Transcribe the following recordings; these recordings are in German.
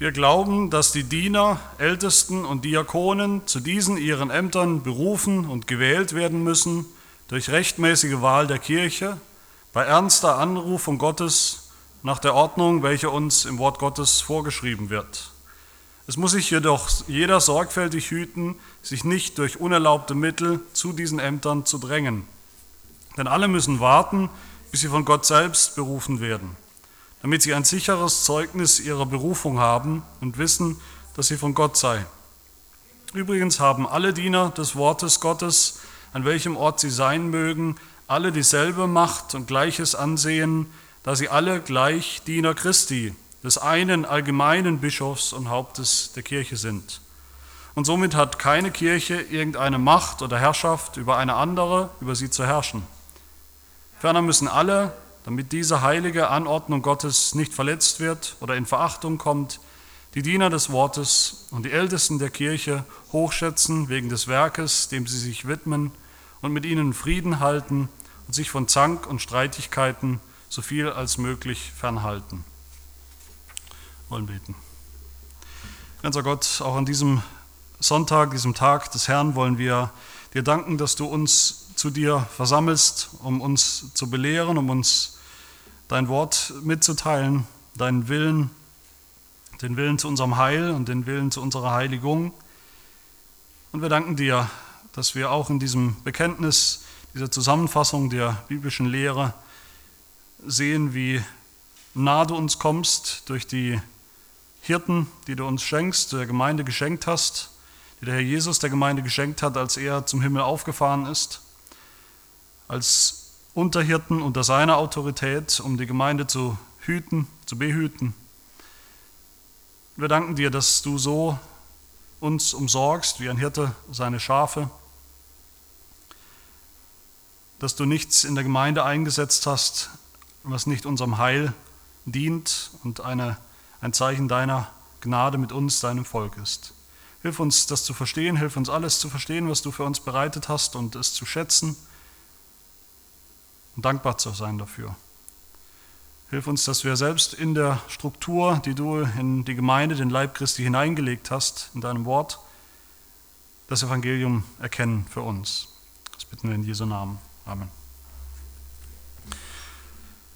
Wir glauben, dass die Diener, Ältesten und Diakonen zu diesen ihren Ämtern berufen und gewählt werden müssen durch rechtmäßige Wahl der Kirche, bei ernster Anrufung Gottes nach der Ordnung, welche uns im Wort Gottes vorgeschrieben wird. Es muss sich jedoch jeder sorgfältig hüten, sich nicht durch unerlaubte Mittel zu diesen Ämtern zu drängen. Denn alle müssen warten, bis sie von Gott selbst berufen werden damit sie ein sicheres Zeugnis ihrer Berufung haben und wissen, dass sie von Gott sei. Übrigens haben alle Diener des Wortes Gottes, an welchem Ort sie sein mögen, alle dieselbe Macht und gleiches Ansehen, da sie alle gleich Diener Christi, des einen allgemeinen Bischofs und Hauptes der Kirche sind. Und somit hat keine Kirche irgendeine Macht oder Herrschaft über eine andere, über sie zu herrschen. Ferner müssen alle damit diese heilige Anordnung Gottes nicht verletzt wird oder in Verachtung kommt, die Diener des Wortes und die Ältesten der Kirche hochschätzen wegen des Werkes, dem sie sich widmen und mit ihnen Frieden halten und sich von Zank und Streitigkeiten so viel als möglich fernhalten. Wir wollen beten. Ganzer Gott, auch an diesem Sonntag, diesem Tag des Herrn wollen wir dir danken, dass du uns zu dir versammelst, um uns zu belehren, um uns dein Wort mitzuteilen, deinen Willen, den Willen zu unserem Heil und den Willen zu unserer Heiligung. Und wir danken dir, dass wir auch in diesem Bekenntnis, dieser Zusammenfassung der biblischen Lehre sehen, wie nah du uns kommst durch die Hirten, die du uns schenkst, der Gemeinde geschenkt hast, die der Herr Jesus der Gemeinde geschenkt hat, als er zum Himmel aufgefahren ist als Unterhirten unter seiner Autorität, um die Gemeinde zu hüten, zu behüten. Wir danken dir, dass du so uns umsorgst wie ein Hirte seine Schafe, dass du nichts in der Gemeinde eingesetzt hast, was nicht unserem Heil dient und eine, ein Zeichen deiner Gnade mit uns, deinem Volk ist. Hilf uns, das zu verstehen, hilf uns alles zu verstehen, was du für uns bereitet hast und es zu schätzen und dankbar zu sein dafür. Hilf uns, dass wir selbst in der Struktur, die du in die Gemeinde, den Leib Christi hineingelegt hast, in deinem Wort, das Evangelium erkennen für uns. Das bitten wir in Jesu Namen. Amen.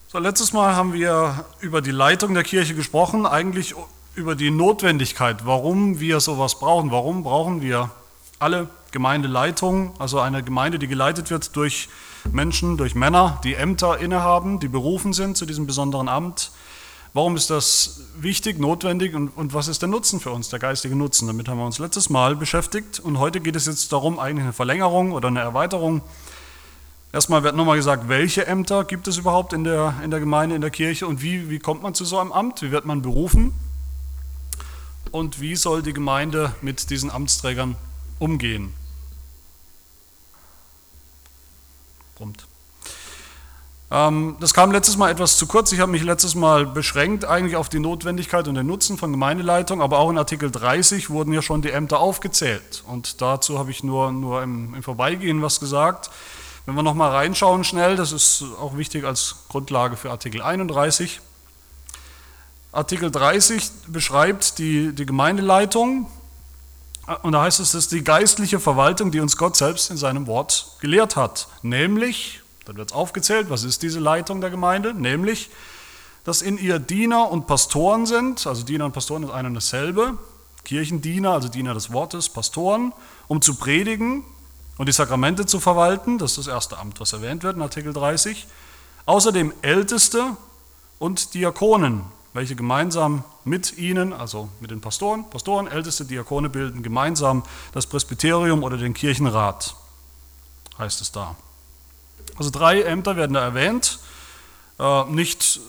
So, letztes Mal haben wir über die Leitung der Kirche gesprochen, eigentlich über die Notwendigkeit, warum wir sowas brauchen. Warum brauchen wir alle Gemeindeleitung, also eine Gemeinde, die geleitet wird durch Menschen, durch Männer, die Ämter innehaben, die berufen sind zu diesem besonderen Amt. Warum ist das wichtig, notwendig und, und was ist der Nutzen für uns, der geistige Nutzen? Damit haben wir uns letztes Mal beschäftigt und heute geht es jetzt darum, eigentlich eine Verlängerung oder eine Erweiterung. Erstmal wird nochmal gesagt, welche Ämter gibt es überhaupt in der, in der Gemeinde, in der Kirche und wie, wie kommt man zu so einem Amt? Wie wird man berufen? Und wie soll die Gemeinde mit diesen Amtsträgern umgehen? Brummt. Ähm, das kam letztes Mal etwas zu kurz. Ich habe mich letztes Mal beschränkt eigentlich auf die Notwendigkeit und den Nutzen von Gemeindeleitung, aber auch in Artikel 30 wurden ja schon die Ämter aufgezählt. Und dazu habe ich nur, nur im, im Vorbeigehen was gesagt. Wenn wir nochmal reinschauen schnell, das ist auch wichtig als Grundlage für Artikel 31. Artikel 30 beschreibt die, die Gemeindeleitung und da heißt es, das ist die geistliche Verwaltung, die uns Gott selbst in seinem Wort gelehrt hat. Nämlich, dann wird es aufgezählt, was ist diese Leitung der Gemeinde? Nämlich, dass in ihr Diener und Pastoren sind, also Diener und Pastoren ist ein und dasselbe, Kirchendiener, also Diener des Wortes, Pastoren, um zu predigen und die Sakramente zu verwalten, das ist das erste Amt, was erwähnt wird in Artikel 30. Außerdem Älteste und Diakonen, welche gemeinsam mit ihnen, also mit den Pastoren, Pastoren, älteste Diakone bilden gemeinsam das Presbyterium oder den Kirchenrat, heißt es da. Also drei Ämter werden da erwähnt, äh, nicht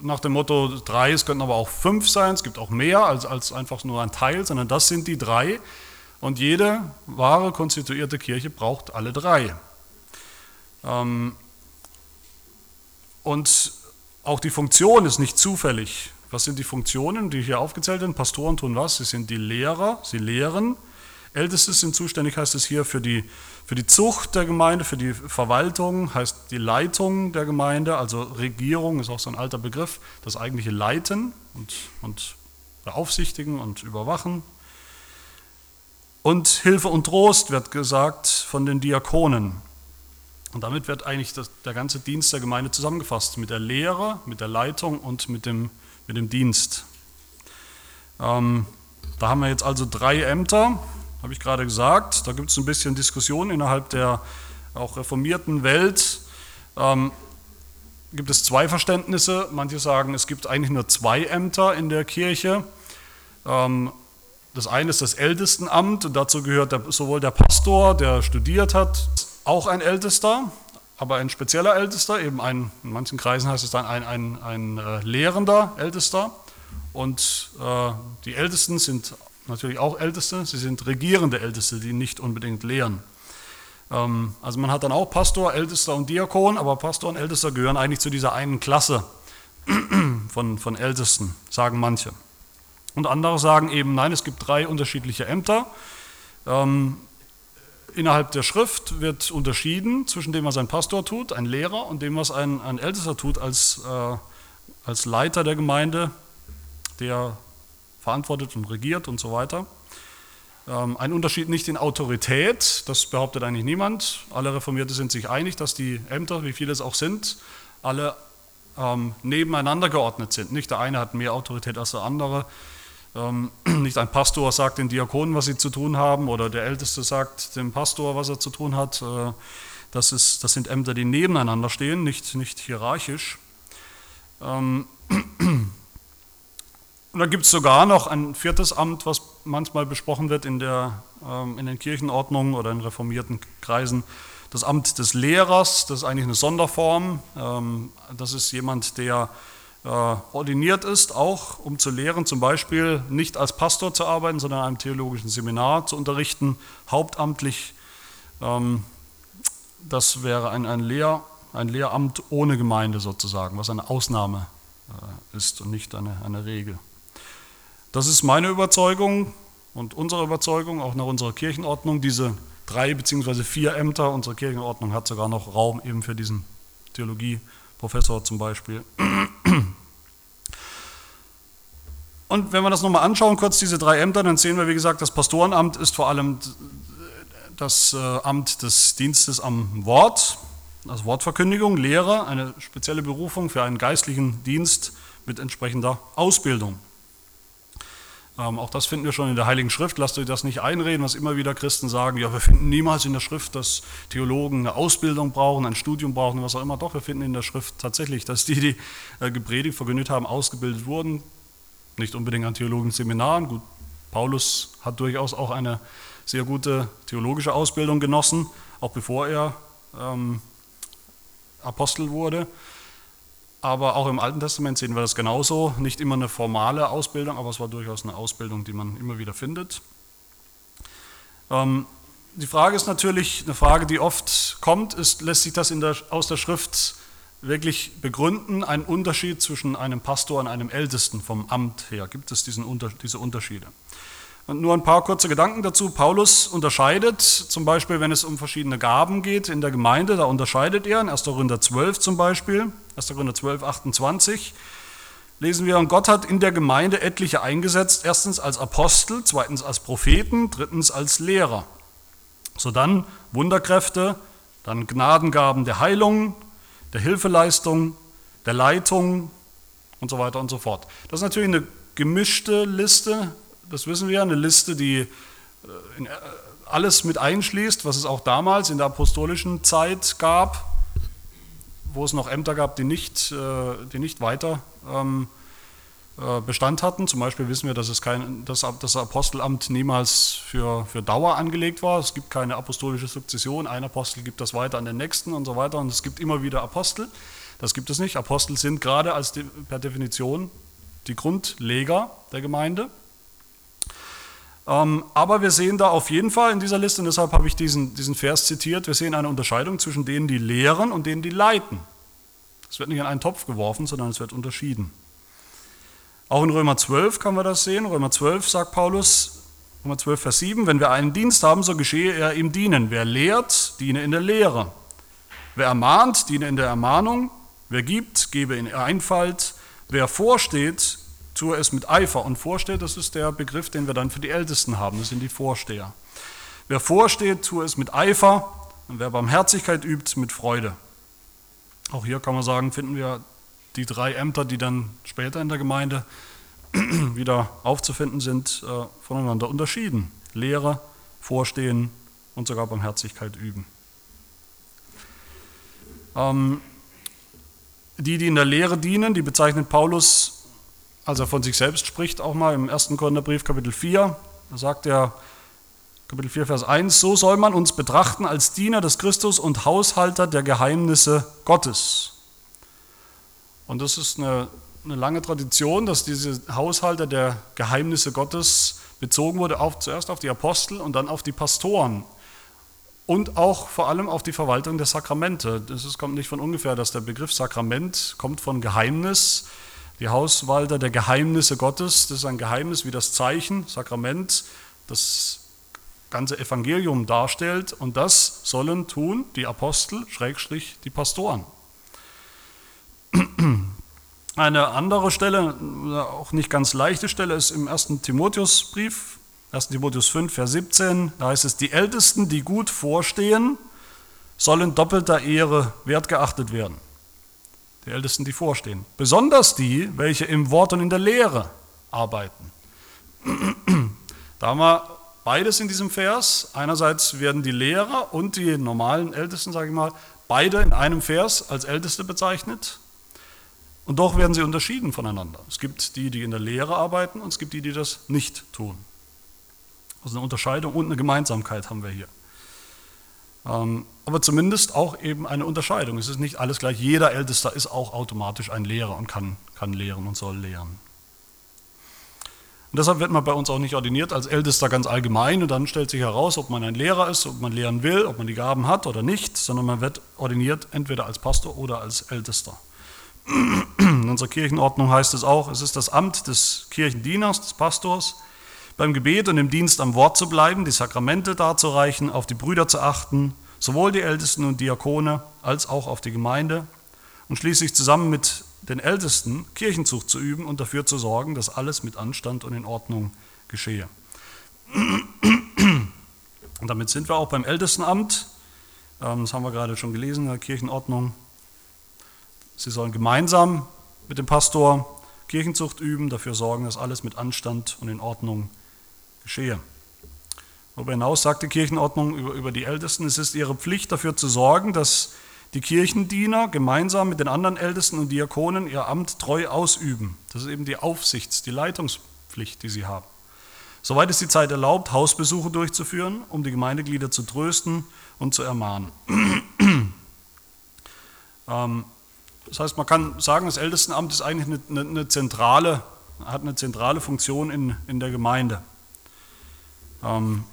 nach dem Motto drei, es könnten aber auch fünf sein, es gibt auch mehr als, als einfach nur ein Teil, sondern das sind die drei. Und jede wahre konstituierte Kirche braucht alle drei. Ähm, und auch die Funktion ist nicht zufällig. Was sind die Funktionen, die hier aufgezählt sind? Pastoren tun was? Sie sind die Lehrer, sie lehren. Älteste sind zuständig, heißt es hier, für die, für die Zucht der Gemeinde, für die Verwaltung, heißt die Leitung der Gemeinde, also Regierung ist auch so ein alter Begriff, das eigentliche Leiten und, und beaufsichtigen und überwachen. Und Hilfe und Trost wird gesagt von den Diakonen. Und damit wird eigentlich das, der ganze Dienst der Gemeinde zusammengefasst, mit der Lehre, mit der Leitung und mit dem, mit dem Dienst. Ähm, da haben wir jetzt also drei Ämter, habe ich gerade gesagt. Da gibt es ein bisschen Diskussion innerhalb der auch reformierten Welt. Ähm, gibt es zwei Verständnisse. Manche sagen, es gibt eigentlich nur zwei Ämter in der Kirche. Ähm, das eine ist das Ältestenamt und dazu gehört der, sowohl der Pastor, der studiert hat, auch ein Ältester, aber ein spezieller Ältester, eben ein, in manchen Kreisen heißt es dann ein, ein, ein äh, lehrender Ältester. Und äh, die Ältesten sind natürlich auch Älteste, sie sind regierende Älteste, die nicht unbedingt lehren. Ähm, also man hat dann auch Pastor, Ältester und Diakon, aber Pastor und Ältester gehören eigentlich zu dieser einen Klasse von, von Ältesten, sagen manche. Und andere sagen eben, nein, es gibt drei unterschiedliche Ämter. Ähm, innerhalb der Schrift wird unterschieden zwischen dem, was ein Pastor tut, ein Lehrer, und dem, was ein, ein Ältester tut als, äh, als Leiter der Gemeinde, der verantwortet und regiert und so weiter. Ähm, ein Unterschied nicht in Autorität, das behauptet eigentlich niemand. Alle Reformierte sind sich einig, dass die Ämter, wie viele es auch sind, alle ähm, nebeneinander geordnet sind. Nicht der eine hat mehr Autorität als der andere. Ähm, nicht ein Pastor sagt den Diakonen, was sie zu tun haben, oder der Älteste sagt dem Pastor, was er zu tun hat. Äh, das, ist, das sind Ämter, die nebeneinander stehen, nicht, nicht hierarchisch. Ähm, Und da gibt es sogar noch ein viertes Amt, was manchmal besprochen wird in, der, ähm, in den Kirchenordnungen oder in reformierten Kreisen. Das Amt des Lehrers, das ist eigentlich eine Sonderform. Das ist jemand, der ordiniert ist, auch um zu lehren, zum Beispiel nicht als Pastor zu arbeiten, sondern in einem theologischen Seminar zu unterrichten, hauptamtlich. Ähm, das wäre ein, ein, Lehr, ein Lehramt ohne Gemeinde sozusagen, was eine Ausnahme äh, ist und nicht eine, eine Regel. Das ist meine Überzeugung und unsere Überzeugung, auch nach unserer Kirchenordnung. Diese drei bzw. vier Ämter, unsere Kirchenordnung hat sogar noch Raum eben für diesen Theologieprofessor zum Beispiel. Und wenn wir das nochmal anschauen, kurz diese drei Ämter, dann sehen wir, wie gesagt, das Pastorenamt ist vor allem das äh, Amt des Dienstes am Wort, also Wortverkündigung, Lehre, eine spezielle Berufung für einen geistlichen Dienst mit entsprechender Ausbildung. Ähm, auch das finden wir schon in der Heiligen Schrift. Lasst euch das nicht einreden, was immer wieder Christen sagen. Ja, wir finden niemals in der Schrift, dass Theologen eine Ausbildung brauchen, ein Studium brauchen, was auch immer. Doch, wir finden in der Schrift tatsächlich, dass die, die äh, gepredigt, verkündet haben, ausgebildet wurden. Nicht unbedingt an theologischen Seminaren. Gut, Paulus hat durchaus auch eine sehr gute theologische Ausbildung genossen, auch bevor er ähm, Apostel wurde. Aber auch im Alten Testament sehen wir das genauso. Nicht immer eine formale Ausbildung, aber es war durchaus eine Ausbildung, die man immer wieder findet. Ähm, die Frage ist natürlich, eine Frage, die oft kommt, ist, lässt sich das der, aus der Schrift wirklich begründen, einen Unterschied zwischen einem Pastor und einem Ältesten vom Amt her? Gibt es diesen, diese Unterschiede? Und nur ein paar kurze Gedanken dazu. Paulus unterscheidet zum Beispiel, wenn es um verschiedene Gaben geht in der Gemeinde, da unterscheidet er in 1. Korinther 12 zum Beispiel, 1. Korinther 12, 28, lesen wir, und Gott hat in der Gemeinde etliche eingesetzt, erstens als Apostel, zweitens als Propheten, drittens als Lehrer. So dann Wunderkräfte, dann Gnadengaben der Heilung, der Hilfeleistung, der Leitung und so weiter und so fort. Das ist natürlich eine gemischte Liste das wissen wir, eine Liste, die äh, äh, alles mit einschließt, was es auch damals in der apostolischen Zeit gab, wo es noch Ämter gab, die nicht, äh, die nicht weiter ähm, Bestand hatten. Zum Beispiel wissen wir, dass es kein, dass das Apostelamt niemals für, für Dauer angelegt war. Es gibt keine apostolische Sukzession. Ein Apostel gibt das weiter an den nächsten und so weiter. Und es gibt immer wieder Apostel. Das gibt es nicht. Apostel sind gerade als per Definition die Grundleger der Gemeinde. Ähm, aber wir sehen da auf jeden Fall in dieser Liste, und deshalb habe ich diesen, diesen Vers zitiert, wir sehen eine Unterscheidung zwischen denen, die lehren und denen, die leiten. Es wird nicht in einen Topf geworfen, sondern es wird unterschieden. Auch in Römer 12 kann man das sehen. Römer 12 sagt Paulus, Römer 12, Vers 7, wenn wir einen Dienst haben, so geschehe er ihm dienen. Wer lehrt, diene in der Lehre. Wer ermahnt, diene in der Ermahnung. Wer gibt, gebe in Einfalt. Wer vorsteht, tue es mit Eifer. Und Vorsteher, das ist der Begriff, den wir dann für die Ältesten haben, das sind die Vorsteher. Wer vorsteht, tue es mit Eifer und wer Barmherzigkeit übt, mit Freude. Auch hier kann man sagen, finden wir die drei Ämter, die dann später in der Gemeinde wieder aufzufinden sind, äh, voneinander unterschieden. Lehre, Vorstehen und sogar Barmherzigkeit üben. Ähm, die, die in der Lehre dienen, die bezeichnet Paulus, als er von sich selbst spricht, auch mal im 1. Korintherbrief Kapitel 4. Da sagt er, Kapitel 4, Vers 1, so soll man uns betrachten als Diener des Christus und Haushalter der Geheimnisse Gottes. Und das ist eine, eine lange Tradition, dass diese Haushalter der Geheimnisse Gottes bezogen wurde auf, zuerst auf die Apostel und dann auf die Pastoren und auch vor allem auf die Verwaltung der Sakramente. Das ist, kommt nicht von ungefähr, dass der Begriff Sakrament kommt von Geheimnis. Die Hauswalter der Geheimnisse Gottes, das ist ein Geheimnis wie das Zeichen, Sakrament, das ganze Evangelium darstellt. Und das sollen tun die Apostel, Schrägstrich die Pastoren. Eine andere Stelle, auch nicht ganz leichte Stelle, ist im 1. Timotheusbrief, 1. Timotheus 5, Vers 17, da heißt es, die Ältesten, die gut vorstehen, sollen doppelter Ehre wertgeachtet werden. Die Ältesten, die vorstehen. Besonders die, welche im Wort und in der Lehre arbeiten. Da haben wir beides in diesem Vers. Einerseits werden die Lehrer und die normalen Ältesten, sage ich mal, beide in einem Vers als Älteste bezeichnet. Und doch werden sie unterschieden voneinander. Es gibt die, die in der Lehre arbeiten und es gibt die, die das nicht tun. Also eine Unterscheidung und eine Gemeinsamkeit haben wir hier. Ähm, aber zumindest auch eben eine Unterscheidung. Es ist nicht alles gleich. Jeder Ältester ist auch automatisch ein Lehrer und kann, kann lehren und soll lehren. Und deshalb wird man bei uns auch nicht ordiniert als Ältester ganz allgemein und dann stellt sich heraus, ob man ein Lehrer ist, ob man lehren will, ob man die Gaben hat oder nicht, sondern man wird ordiniert entweder als Pastor oder als Ältester. In unserer Kirchenordnung heißt es auch, es ist das Amt des Kirchendieners, des Pastors, beim Gebet und im Dienst am Wort zu bleiben, die Sakramente darzureichen, auf die Brüder zu achten, sowohl die Ältesten und Diakone als auch auf die Gemeinde und schließlich zusammen mit den Ältesten Kirchenzucht zu üben und dafür zu sorgen, dass alles mit Anstand und in Ordnung geschehe. Und damit sind wir auch beim Ältestenamt. Ähm, das haben wir gerade schon gelesen in der Kirchenordnung. Sie sollen gemeinsam mit dem Pastor Kirchenzucht üben, dafür sorgen, dass alles mit Anstand und in Ordnung geschehe. Darüber hinaus sagt die Kirchenordnung über, die Ältesten, es ist ihre Pflicht dafür zu sorgen, dass die Kirchendiener gemeinsam mit den anderen Ältesten und Diakonen ihr Amt treu ausüben. Das ist eben die Aufsichts-, die Leitungspflicht, die sie haben. Soweit es die Zeit erlaubt, Hausbesuche durchzuführen, um die Gemeindeglieder zu trösten und zu ermahnen. ähm, das heißt, man kann sagen, das Ältestenamt ist eigentlich eine, eine, eine zentrale, hat eine zentrale Funktion in, in der Gemeinde. Ähm,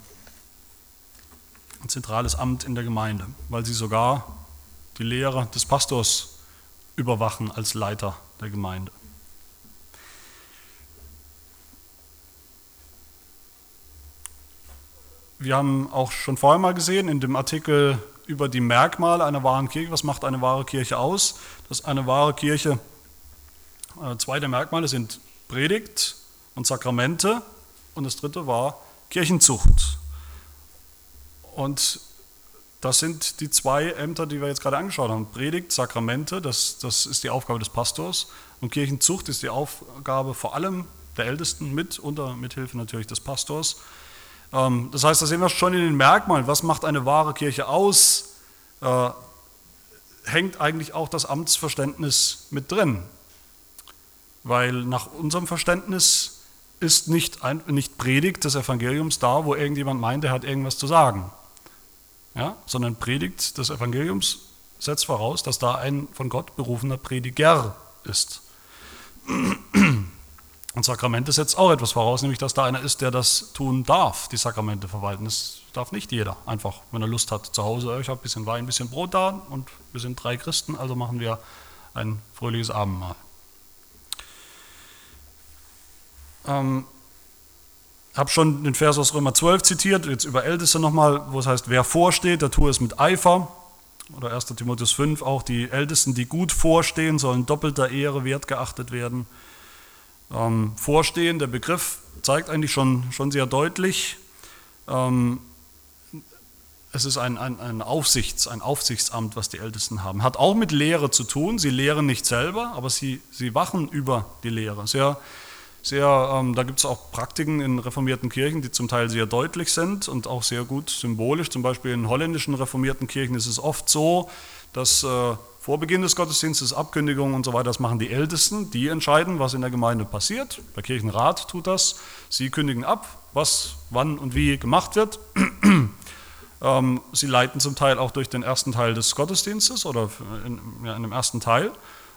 ein zentrales Amt in der Gemeinde, weil sie sogar die Lehre des Pastors überwachen als Leiter der Gemeinde. Wir haben auch schon vorher mal gesehen in dem Artikel über die Merkmale einer wahren Kirche. Was macht eine wahre Kirche aus? Dass eine wahre Kirche, äh, zwei der Merkmale sind Predigt und Sakramente und das dritte war Kirchenzucht. Und das sind die zwei Ämter, die wir jetzt gerade angeschaut haben. Predigt, Sakramente, das, das ist die Aufgabe des Pastors. Und Kirchenzucht ist die Aufgabe vor allem der Ältesten, mit, unter Mithilfe natürlich des Pastors. Ähm, das heißt, da sehen wir schon in den Merkmalen, was macht eine wahre Kirche aus, äh, hängt eigentlich auch das Amtsverständnis mit drin. Weil nach unserem Verständnis ist nicht, ein, nicht Predigt des Evangeliums da, wo irgendjemand meint, er hat irgendwas zu sagen. Ja? Sondern Predigt des Evangeliums setzt voraus, dass da ein von Gott berufener Prediger ist. Und Sakramente setzt auch etwas voraus, nämlich dass da einer ist, der das tun darf, die Sakramente verwalten. Das darf nicht jeder, einfach, wenn er Lust hat. Zu Hause, ich habe ein bisschen Wein, ein bisschen Brot da und wir sind drei Christen, also machen wir ein fröhliches Abendmahl. Ähm, habe schon den Vers aus Römer 12 zitiert, jetzt über Älteste nochmal, wo es heißt, wer vorsteht, der tue es mit Eifer. Oder 1. Timotheus 5, auch die Ältesten, die gut vorstehen, sollen doppelter Ehre wertgeachtet werden. Ähm, vorstehen. Der Begriff zeigt eigentlich schon, schon sehr deutlich, ähm, es ist ein, ein, ein, Aufsichts-, ein Aufsichtsamt, was die Ältesten haben. Hat auch mit Lehre zu tun. Sie lehren nicht selber, aber sie, sie wachen über die Lehre. Sehr, sehr, ähm, da gibt es auch Praktiken in reformierten Kirchen, die zum Teil sehr deutlich sind und auch sehr gut symbolisch. Zum Beispiel in holländischen reformierten Kirchen ist es oft so, dass äh, vor Beginn des Gottesdienstes Abkündigungen und so weiter, das machen die Ältesten, die entscheiden, was in der Gemeinde passiert. Der Kirchenrat tut das. Sie kündigen ab, was wann und wie gemacht wird. Ähm, sie leiten zum Teil auch durch den ersten Teil des Gottesdienstes oder in, ja, in dem ersten Teil.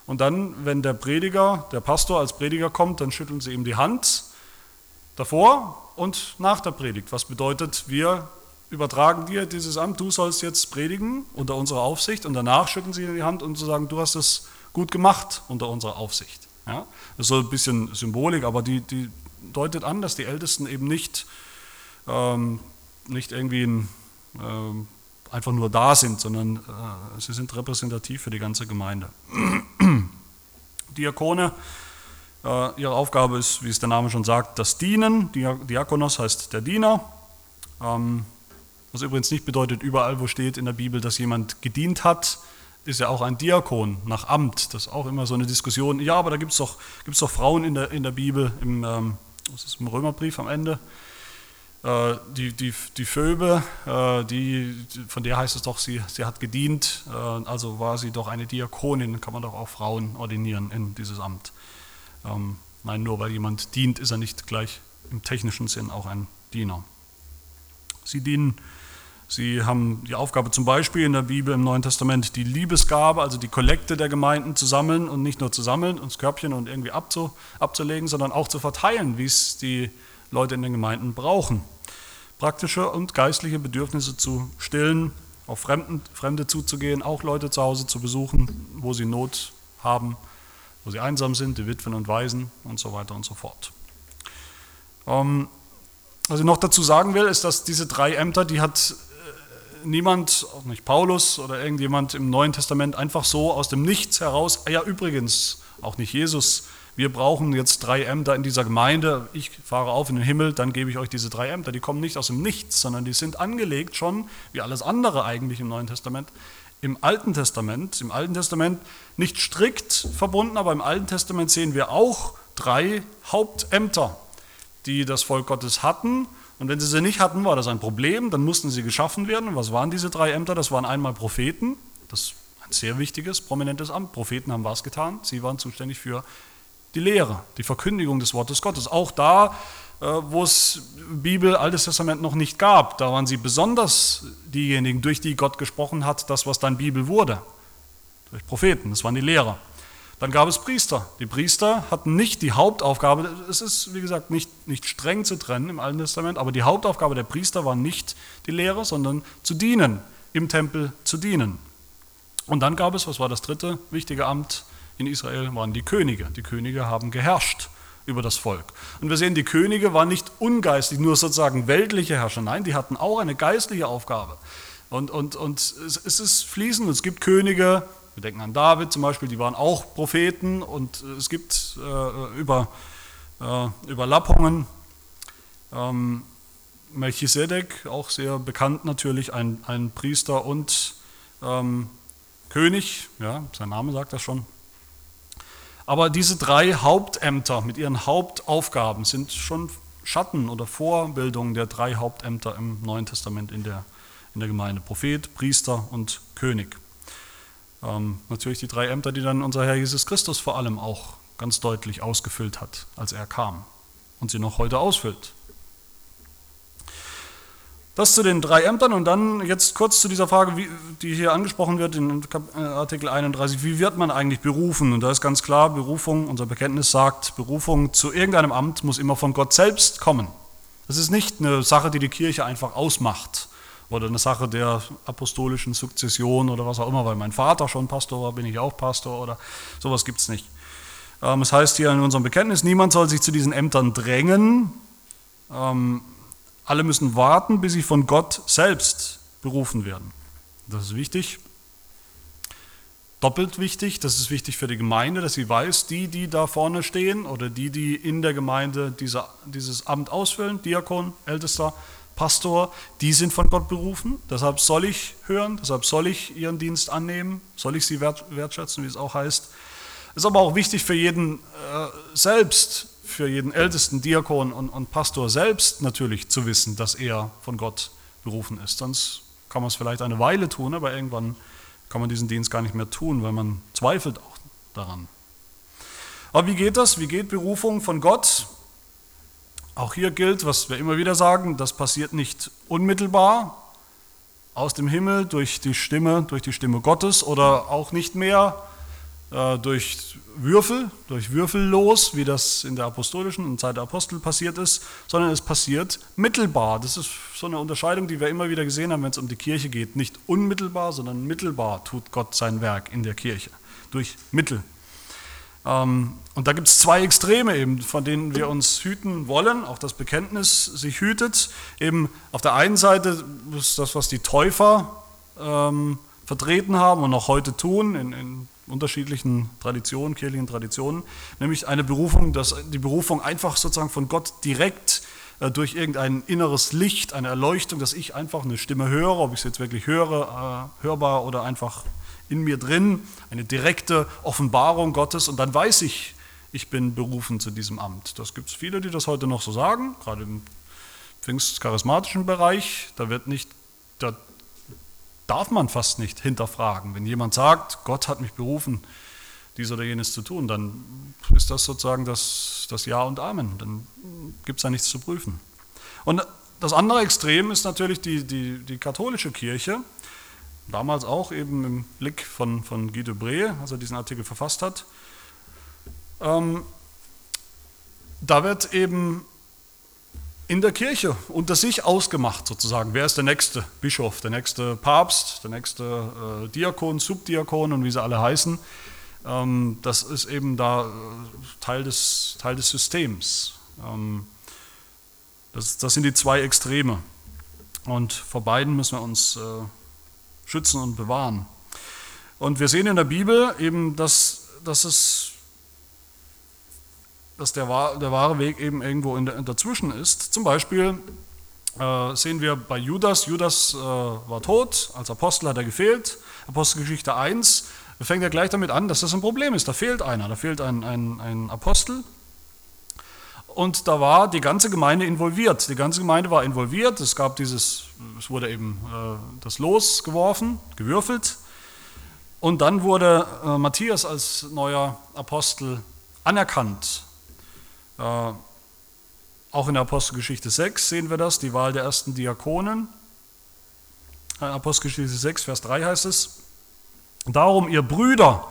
Und dann, wenn der Prediger, der Pastor als Prediger kommt, dann schütteln sie ihm die Hand davor und nach der Predigt. Was bedeutet, wir übertragen dir dieses Amt, du sollst jetzt predigen unter unserer Aufsicht und danach schütteln sie ihm die Hand und sagen, du hast es gut gemacht unter unserer Aufsicht. Ja? Das ist so ein bisschen Symbolik, aber die, die deutet an, dass die Ältesten eben nicht, ähm, nicht irgendwie ein äh, einfach nur da sind, sondern äh, sie sind repräsentativ für die ganze Gemeinde. Diakone, äh, ihre Aufgabe ist, wie es der Name schon sagt, das Dienen. Diakonos heißt der Diener. Ähm, was übrigens nicht bedeutet, überall, wo steht in der Bibel, dass jemand gedient hat, ist ja auch ein Diakon nach Amt. Das ist auch immer so eine Diskussion. Ja, aber da gibt es doch, gibt's doch Frauen in der, in der Bibel, im, ähm, was ist im Römerbrief am Ende. Äh, die, die, die Phoebe, äh, die, von der heißt es doch, sie, sie hat gedient, äh, also war sie doch eine Diakonin, kann man doch auch Frauen ordinieren in dieses Amt. Ähm, nein, nur weil jemand dient, ist er nicht gleich im technischen Sinn auch ein Diener. Sie dienen, sie haben die Aufgabe zum Beispiel in der Bibel im Neuen Testament die Liebesgabe, also die Kollekte der Gemeinden zu sammeln und nicht nur zu sammeln, ins Körbchen und irgendwie abzu, abzulegen, sondern auch zu verteilen, wie es die Leute in den Gemeinden brauchen praktische und geistliche Bedürfnisse zu stillen, auf Fremden, Fremde zuzugehen, auch Leute zu Hause zu besuchen, wo sie Not haben, wo sie einsam sind, die Witwen und Waisen und so weiter und so fort. Ähm, was ich noch dazu sagen will, ist, dass diese drei Ämter, die hat niemand, auch nicht Paulus oder irgendjemand im Neuen Testament einfach so aus dem Nichts heraus, ja übrigens, auch nicht Jesus, wir brauchen jetzt drei Ämter in dieser Gemeinde, ich fahre auf in den Himmel, dann gebe ich euch diese drei Ämter. Die kommen nicht aus dem Nichts, sondern die sind angelegt schon, wie alles andere eigentlich im Neuen Testament, im Alten Testament. Im Alten Testament nicht strikt verbunden, aber im Alten Testament sehen wir auch drei Hauptämter, die das Volk Gottes hatten. Und wenn sie sie nicht hatten, war das ein Problem, dann mussten sie geschaffen werden. Und was waren diese drei Ämter? Das waren einmal Propheten, das ist ein sehr wichtiges, prominentes Amt. Propheten haben was getan, sie waren zuständig für die Lehre, die Verkündigung des Wortes Gottes. Auch da, äh, wo es Bibel, Altes Testament noch nicht gab, da waren sie besonders diejenigen, durch die Gott gesprochen hat, das, was dann Bibel wurde. Durch Propheten, das waren die Lehrer. Dann gab es Priester. Die Priester hatten nicht die Hauptaufgabe, es ist wie gesagt nicht, nicht streng zu trennen im Alten Testament, aber die Hauptaufgabe der Priester war nicht die Lehre, sondern zu dienen, im Tempel zu dienen. Und dann gab es, was war das dritte wichtige Amt? in Israel waren die Könige. Die Könige haben geherrscht über das Volk. Und wir sehen, die Könige waren nicht ungeistlich, nur sozusagen weltliche Herrscher. Nein, die hatten auch eine geistliche Aufgabe. Und, und, und es, ist fließend. Es gibt Könige, wir denken an David zum Beispiel, die waren auch Propheten. Und es gibt äh, über, äh, Überlappungen. Ähm, Melchisedek, auch sehr bekannt natürlich, ein, ein Priester und ähm, König, ja, sein Name sagt das schon. Aber diese drei Hauptämter mit ihren Hauptaufgaben sind schon Schatten oder Vorbildungen der drei Hauptämter im Neuen Testament in der, in der Gemeinde. Prophet, Priester und König. Ähm, natürlich die drei Ämter, die dann unser Herr Jesus Christus vor allem auch ganz deutlich ausgefüllt hat, als er kam und sie noch heute ausfüllt. Das zu den drei Ämtern und dann jetzt kurz zu dieser Frage, wie, die hier angesprochen wird in äh, Artikel 31. Wie wird man eigentlich berufen? Und da ist ganz klar, Berufung, unser Bekenntnis sagt, Berufung zu irgendeinem Amt muss immer von Gott selbst kommen. Das ist nicht eine Sache, die die Kirche einfach ausmacht oder eine Sache der apostolischen Sukzession oder was auch immer, weil mein Vater schon Pastor war, bin ich auch Pastor oder sowas gibt es nicht. Ähm, es heißt hier in unserem Bekenntnis, niemand soll sich zu diesen Ämtern drängen. Ähm, alle müssen warten, bis sie von Gott selbst berufen werden. Das ist wichtig. doppelt wichtig. Das ist wichtig für die Gemeinde, dass sie weiß, die, die da vorne stehen oder die, die in der Gemeinde diese, dieses Amt ausfüllen, Diakon, Ältester, Pastor, die sind von Gott berufen. Deshalb soll ich hören, deshalb soll ich ihren Dienst annehmen, soll ich sie wertschätzen, wie es auch heißt. Es ist aber auch wichtig für jeden äh, selbst, für jeden ältesten Diakon und, und Pastor selbst natürlich zu wissen, dass er von Gott berufen ist. Sonst kann man es vielleicht eine Weile tun, aber irgendwann kann man diesen Dienst gar nicht mehr tun, weil man zweifelt auch daran. Aber wie geht das? Wie geht Berufung von Gott? Auch hier gilt, was wir immer wieder sagen, das passiert nicht unmittelbar aus dem Himmel durch die Stimme, durch die Stimme Gottes oder auch nicht mehr äh, durch Würfel, durch Würfellos, wie das in der apostolischen und Zeit der Apostel passiert ist, sondern es passiert mittelbar. Das ist so eine Unterscheidung, die wir immer wieder gesehen haben, wenn es um die Kirche geht. Nicht unmittelbar, sondern mittelbar tut Gott sein Werk in der Kirche, durch Mittel. Ähm, und da gibt es zwei Extreme eben, von denen wir uns hüten wollen, auch das Bekenntnis sich hütet. Eben auf der einen Seite ist das, was die Täufer ähm, vertreten haben und noch heute tun, in, in unterschiedlichen Traditionen, kirchlichen Traditionen, nämlich eine Berufung, dass die Berufung einfach sozusagen von Gott direkt äh, durch irgendein inneres Licht, eine Erleuchtung, dass ich einfach eine Stimme höre, ob ich es jetzt wirklich höre, äh, hörbar oder einfach in mir drin, eine direkte Offenbarung Gottes und dann weiß ich, ich bin berufen zu diesem Amt. Das gibt es viele, die das heute noch so sagen, gerade im pfingstcharismatischen Bereich. Da wird nicht, da darf man fast nicht hinterfragen. Wenn jemand sagt, Gott hat mich berufen, dies oder jenes zu tun, dann ist das sozusagen das, das Ja und Amen. Dann gibt es da nichts zu prüfen. Und das andere Extrem ist natürlich die, die, die katholische Kirche, damals auch eben im Blick von, von Guy Debré, als er diesen Artikel verfasst hat. Ähm, da wird eben in der Kirche unter sich ausgemacht sozusagen. Wer ist der nächste Bischof, der nächste Papst, der nächste äh, Diakon, Subdiakon und wie sie alle heißen. Ähm, das ist eben da äh, Teil, des, Teil des Systems. Ähm, das, das, sind die zwei Extreme. Und vor beiden müssen wir uns äh, schützen und bewahren. Und wir sehen in der Bibel eben, dass, dass es dass der, der wahre Weg eben irgendwo in der, dazwischen ist. Zum Beispiel äh, sehen wir bei Judas, Judas äh, war tot, als Apostel hat er gefehlt. Apostelgeschichte 1 fängt er gleich damit an, dass das ein Problem ist. Da fehlt einer, da fehlt ein, ein, ein Apostel. Und da war die ganze Gemeinde involviert. Die ganze Gemeinde war involviert. Es gab dieses, es wurde eben äh, das Los geworfen, gewürfelt. Und dann wurde äh, Matthias als neuer Apostel anerkannt. Äh, auch in der Apostelgeschichte 6 sehen wir das, die Wahl der ersten Diakonen. In Apostelgeschichte 6, Vers 3 heißt es, darum ihr Brüder,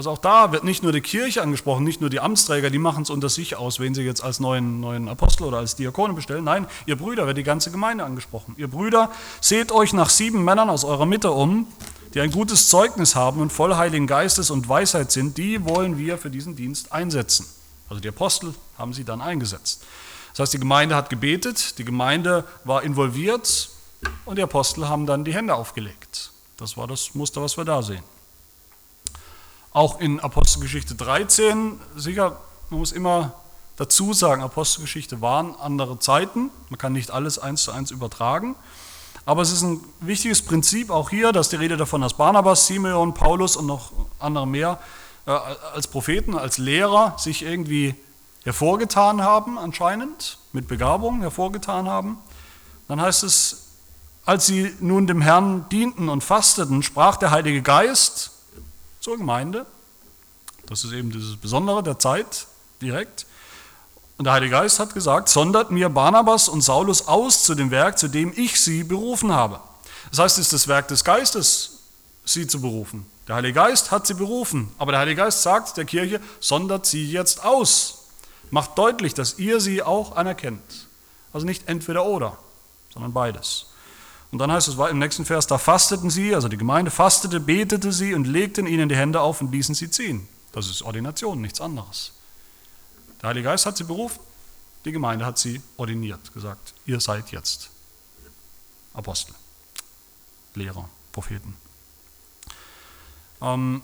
also auch da wird nicht nur die Kirche angesprochen, nicht nur die Amtsträger, die machen es unter sich aus, wen sie jetzt als neuen, neuen Apostel oder als Diakone bestellen. Nein, ihr Brüder, wird die ganze Gemeinde angesprochen. Ihr Brüder, seht euch nach sieben Männern aus eurer Mitte um, die ein gutes Zeugnis haben und voll Heiligen Geistes und Weisheit sind, die wollen wir für diesen Dienst einsetzen. Also die Apostel haben sie dann eingesetzt. Das heißt, die Gemeinde hat gebetet, die Gemeinde war involviert und die Apostel haben dann die Hände aufgelegt. Das war das Muster, was wir da sehen. Auch in Apostelgeschichte 13, sicher, man muss immer dazu sagen, Apostelgeschichte waren andere Zeiten, man kann nicht alles eins zu eins übertragen, aber es ist ein wichtiges Prinzip auch hier, dass die Rede davon, dass Barnabas, Simeon, Paulus und noch andere mehr äh, als Propheten, als Lehrer sich irgendwie hervorgetan haben, anscheinend, mit Begabung hervorgetan haben. Dann heißt es, als sie nun dem Herrn dienten und fasteten, sprach der Heilige Geist zur Gemeinde. Das ist eben dieses Besondere der Zeit direkt. Und der Heilige Geist hat gesagt, sondert mir Barnabas und Saulus aus zu dem Werk, zu dem ich sie berufen habe. Das heißt, es ist das Werk des Geistes, sie zu berufen. Der Heilige Geist hat sie berufen, aber der Heilige Geist sagt der Kirche, sondert sie jetzt aus. Macht deutlich, dass ihr sie auch anerkennt. Also nicht entweder oder, sondern beides. Und dann heißt es im nächsten Vers, da fasteten sie, also die Gemeinde fastete, betete sie und legten ihnen die Hände auf und ließen sie ziehen. Das ist Ordination, nichts anderes. Der Heilige Geist hat sie berufen, die Gemeinde hat sie ordiniert, gesagt, ihr seid jetzt Apostel, Lehrer, Propheten. Ähm,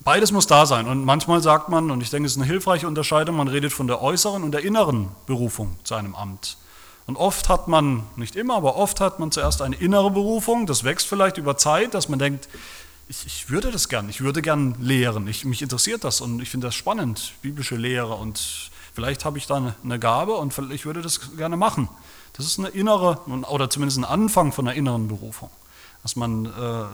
beides muss da sein. Und manchmal sagt man, und ich denke, es ist eine hilfreiche Unterscheidung, man redet von der äußeren und der inneren Berufung zu einem Amt. Und oft hat man, nicht immer, aber oft hat man zuerst eine innere Berufung, das wächst vielleicht über Zeit, dass man denkt, ich, ich würde das gern, ich würde gern lehren, ich, mich interessiert das und ich finde das spannend, biblische Lehre. Und vielleicht habe ich da eine, eine Gabe und ich würde das gerne machen. Das ist eine innere, oder zumindest ein Anfang von einer inneren Berufung dass man äh,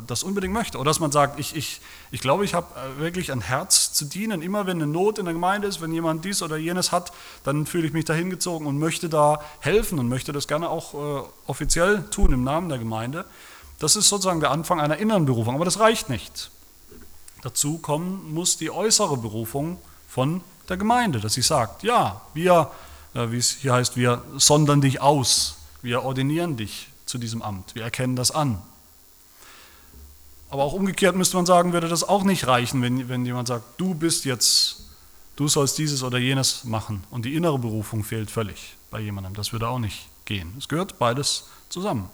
das unbedingt möchte. Oder dass man sagt, ich, ich, ich glaube, ich habe äh, wirklich ein Herz zu dienen. Immer wenn eine Not in der Gemeinde ist, wenn jemand dies oder jenes hat, dann fühle ich mich dahin gezogen und möchte da helfen und möchte das gerne auch äh, offiziell tun im Namen der Gemeinde. Das ist sozusagen der Anfang einer inneren Berufung, aber das reicht nicht. Dazu kommen muss die äußere Berufung von der Gemeinde, dass sie sagt, ja, wir, äh, wie es hier heißt, wir sondern dich aus, wir ordinieren dich zu diesem Amt, wir erkennen das an. Aber auch umgekehrt müsste man sagen, würde das auch nicht reichen, wenn, wenn jemand sagt, du bist jetzt, du sollst dieses oder jenes machen. Und die innere Berufung fehlt völlig bei jemandem. Das würde auch nicht gehen. Es gehört beides zusammen.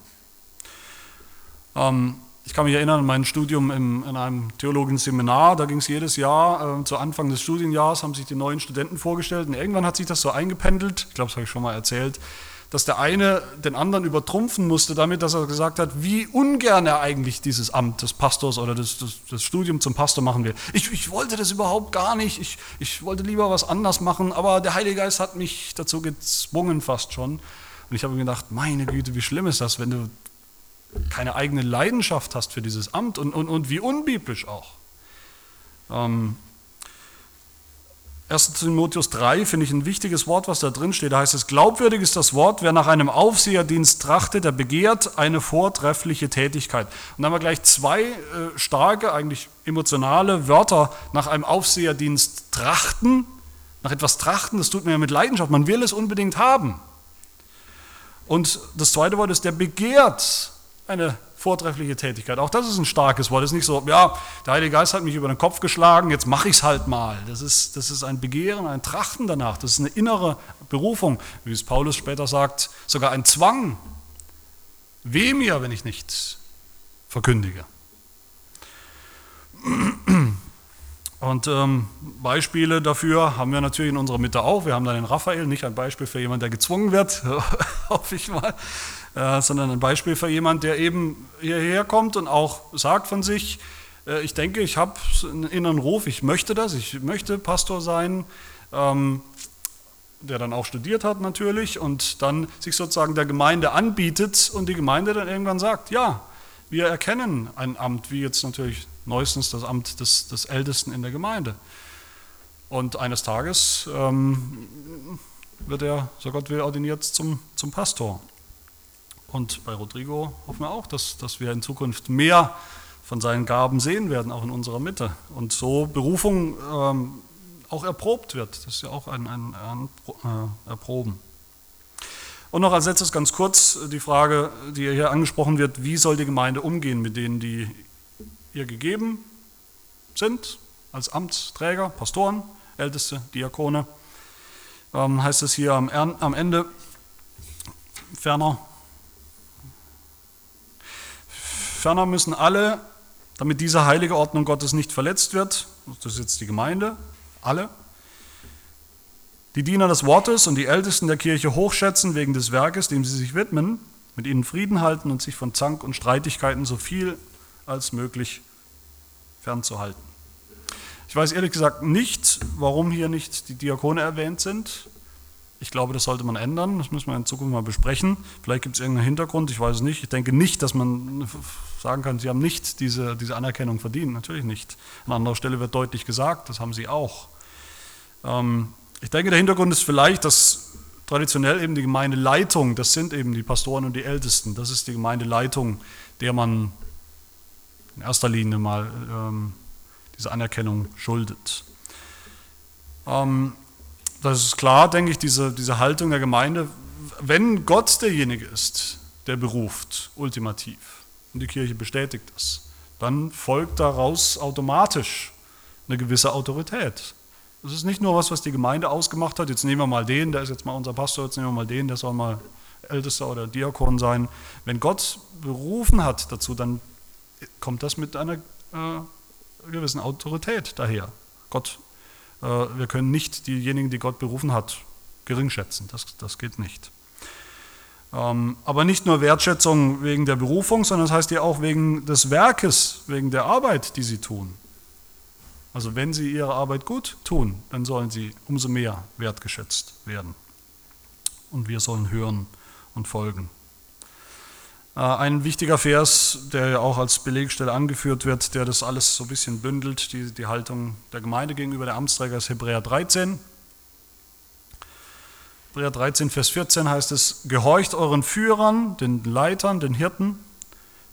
Ähm, ich kann mich erinnern an mein Studium im, in einem theologischen Seminar, da ging es jedes Jahr, äh, zu Anfang des Studienjahres haben sich die neuen Studenten vorgestellt und irgendwann hat sich das so eingependelt, ich glaube, das habe ich schon mal erzählt, dass der eine den anderen übertrumpfen musste damit, dass er gesagt hat, wie ungern er eigentlich dieses Amt des Pastors oder das, das, das Studium zum Pastor machen will. Ich, ich, wollte das überhaupt gar nicht, ich, ich wollte lieber was anders machen, aber der Heilige Geist hat mich dazu gezwungen fast schon. Und ich habe mir gedacht, meine Güte, wie schlimm ist das, wenn du keine eigene Leidenschaft hast für dieses Amt und, und, und wie unbiblisch auch. Ähm, 1. Timotheus 3 finde ich ein wichtiges Wort, was da drin steht. Da heißt es, glaubwürdig ist das Wort, wer nach einem Aufseherdienst trachtet, der begehrt eine vortreffliche Tätigkeit. Und dann haben wir gleich zwei äh, starke, eigentlich emotionale Wörter nach einem Aufseherdienst trachten. Nach etwas trachten, das tut man ja mit Leidenschaft. Man will es unbedingt haben. Und das zweite Wort ist, der begehrt eine vortreffliche Tätigkeit. Auch das ist ein starkes Wort. Es ist nicht so, ja, der Heilige Geist hat mich über den Kopf geschlagen, jetzt mache ich es halt mal. Das ist, das ist ein Begehren, ein Trachten danach. Das ist eine innere Berufung, wie es Paulus später sagt, sogar ein Zwang. Weh mir, wenn ich nichts verkündige. Und ähm, Beispiele dafür haben wir natürlich in unserer Mitte auch. Wir haben da den Raphael, nicht ein Beispiel für jemanden, der gezwungen wird, hoffe ich mal, äh, sondern ein Beispiel für jemanden, der eben hierher kommt und auch sagt von sich, äh, ich denke, ich habe einen inneren Ruf, ich möchte das, ich möchte Pastor sein, ähm, der dann auch studiert hat natürlich und dann sich sozusagen der Gemeinde anbietet und die Gemeinde dann irgendwann sagt, ja, wir erkennen ein Amt, wie jetzt natürlich neuestens das Amt des, des Ältesten in der Gemeinde. Und eines Tages ähm, wird er, so Gott will, ordiniert zum, zum Pastor. Und bei Rodrigo hoffen wir auch, dass, dass wir in Zukunft mehr von seinen Gaben sehen werden, auch in unserer Mitte. Und so Berufung ähm, auch erprobt wird. Das ist ja auch ein, ein, ein äh, Erproben. Und noch als letztes ganz kurz die Frage, die hier angesprochen wird, wie soll die Gemeinde umgehen mit denen, die ihr gegeben sind, als Amtsträger, Pastoren, Älteste, Diakone. Ähm, heißt es hier am, am Ende, ferner, ferner müssen alle, damit diese heilige Ordnung Gottes nicht verletzt wird, das ist jetzt die Gemeinde, alle, die Diener des Wortes und die Ältesten der Kirche hochschätzen wegen des Werkes, dem sie sich widmen, mit ihnen Frieden halten und sich von Zank und Streitigkeiten so viel als möglich fernzuhalten. Ich weiß ehrlich gesagt nicht, warum hier nicht die Diakone erwähnt sind. Ich glaube, das sollte man ändern. Das müssen wir in Zukunft mal besprechen. Vielleicht gibt es irgendeinen Hintergrund, ich weiß es nicht. Ich denke nicht, dass man sagen kann, sie haben nicht diese, diese Anerkennung verdient. Natürlich nicht. An anderer Stelle wird deutlich gesagt, das haben sie auch. Ähm, ich denke, der Hintergrund ist vielleicht, dass traditionell eben die Gemeindeleitung, das sind eben die Pastoren und die Ältesten, das ist die Gemeindeleitung, der man in erster Linie mal ähm, diese Anerkennung schuldet. Ähm, das ist klar, denke ich, diese, diese Haltung der Gemeinde, wenn Gott derjenige ist, der beruft, ultimativ, und die Kirche bestätigt das, dann folgt daraus automatisch eine gewisse Autorität. Das ist nicht nur was, was die Gemeinde ausgemacht hat, jetzt nehmen wir mal den, der ist jetzt mal unser Pastor, jetzt nehmen wir mal den, der soll mal Ältester oder Diakon sein. Wenn Gott berufen hat dazu, dann kommt das mit einer äh, gewissen Autorität daher. Gott, äh, wir können nicht diejenigen, die Gott berufen hat, geringschätzen. Das, das geht nicht. Ähm, aber nicht nur Wertschätzung wegen der Berufung, sondern das heißt ja auch wegen des Werkes, wegen der Arbeit, die sie tun. Also wenn sie ihre Arbeit gut tun, dann sollen sie umso mehr wertgeschätzt werden. Und wir sollen hören und folgen. Äh, ein wichtiger Vers, der ja auch als Belegstelle angeführt wird, der das alles so ein bisschen bündelt, die, die Haltung der Gemeinde gegenüber der Amtsträger, ist Hebräer 13. Hebräer 13, Vers 14 heißt es, gehorcht euren Führern, den Leitern, den Hirten,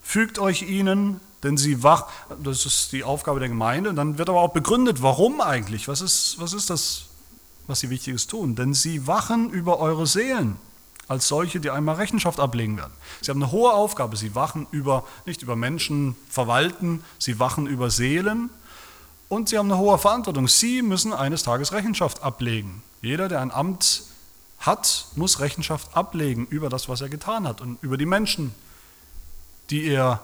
fügt euch ihnen, denn sie wach, das ist die Aufgabe der Gemeinde, und dann wird aber auch begründet, warum eigentlich, was ist, was ist das, was sie Wichtiges tun, denn sie wachen über eure Seelen, als solche, die einmal Rechenschaft ablegen werden. Sie haben eine hohe Aufgabe, sie wachen über, nicht über Menschen verwalten, sie wachen über Seelen und sie haben eine hohe Verantwortung. Sie müssen eines Tages Rechenschaft ablegen. Jeder, der ein Amt hat, muss Rechenschaft ablegen über das, was er getan hat und über die Menschen, die er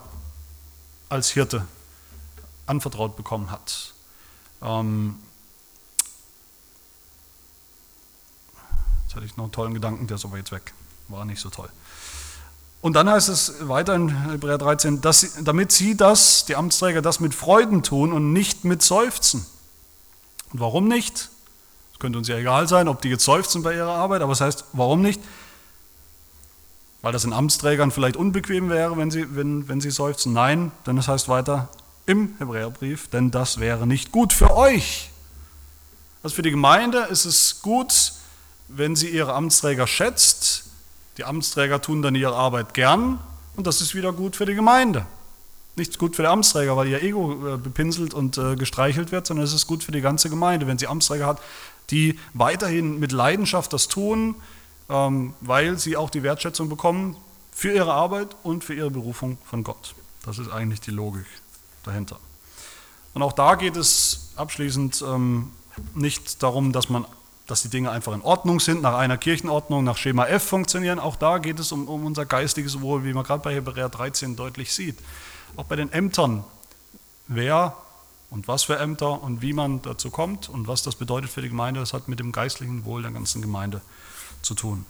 als Hirte anvertraut bekommen hat. Ähm jetzt hatte ich noch einen tollen Gedanken, der ist aber jetzt weg. War nicht so toll. Und dann heißt es weiter in Hebräer 13, dass sie, damit sie das, die Amtsträger, das mit Freuden tun und nicht mit Seufzen. Und warum nicht? Könnte uns ja egal sein, ob die jetzt seufzen bei ihrer Arbeit, aber es das heißt, warum nicht? Weil das den Amtsträgern vielleicht unbequem wäre, wenn sie, wenn, wenn sie seufzen. Nein, denn es heißt weiter im Hebräerbrief, denn das wäre nicht gut für euch. Also für die Gemeinde ist es gut, wenn sie ihre Amtsträger schätzt. Die Amtsträger tun dann ihre Arbeit gern und das ist wieder gut für die Gemeinde. Nicht gut für die Amtsträger, weil ihr Ego äh, bepinselt und äh, gestreichelt wird, sondern es ist gut für die ganze Gemeinde, wenn sie Amtsträger hat, die weiterhin mit Leidenschaft das tun, ähm, weil sie auch die Wertschätzung bekommen für ihre Arbeit und für ihre Berufung von Gott. Das ist eigentlich die Logik dahinter. Und auch da geht es abschließend ähm, nicht darum, dass man dass die Dinge einfach in Ordnung sind, nach einer Kirchenordnung, nach Schema F funktionieren. Auch da geht es um, um unser geistiges Wohl, wie man gerade bei Hebräer 13 deutlich sieht. Auch bei den Ämtern, wer und was für Ämter und wie man dazu kommt und was das bedeutet für die Gemeinde, das hat mit dem geistlichen Wohl der ganzen Gemeinde zu tun.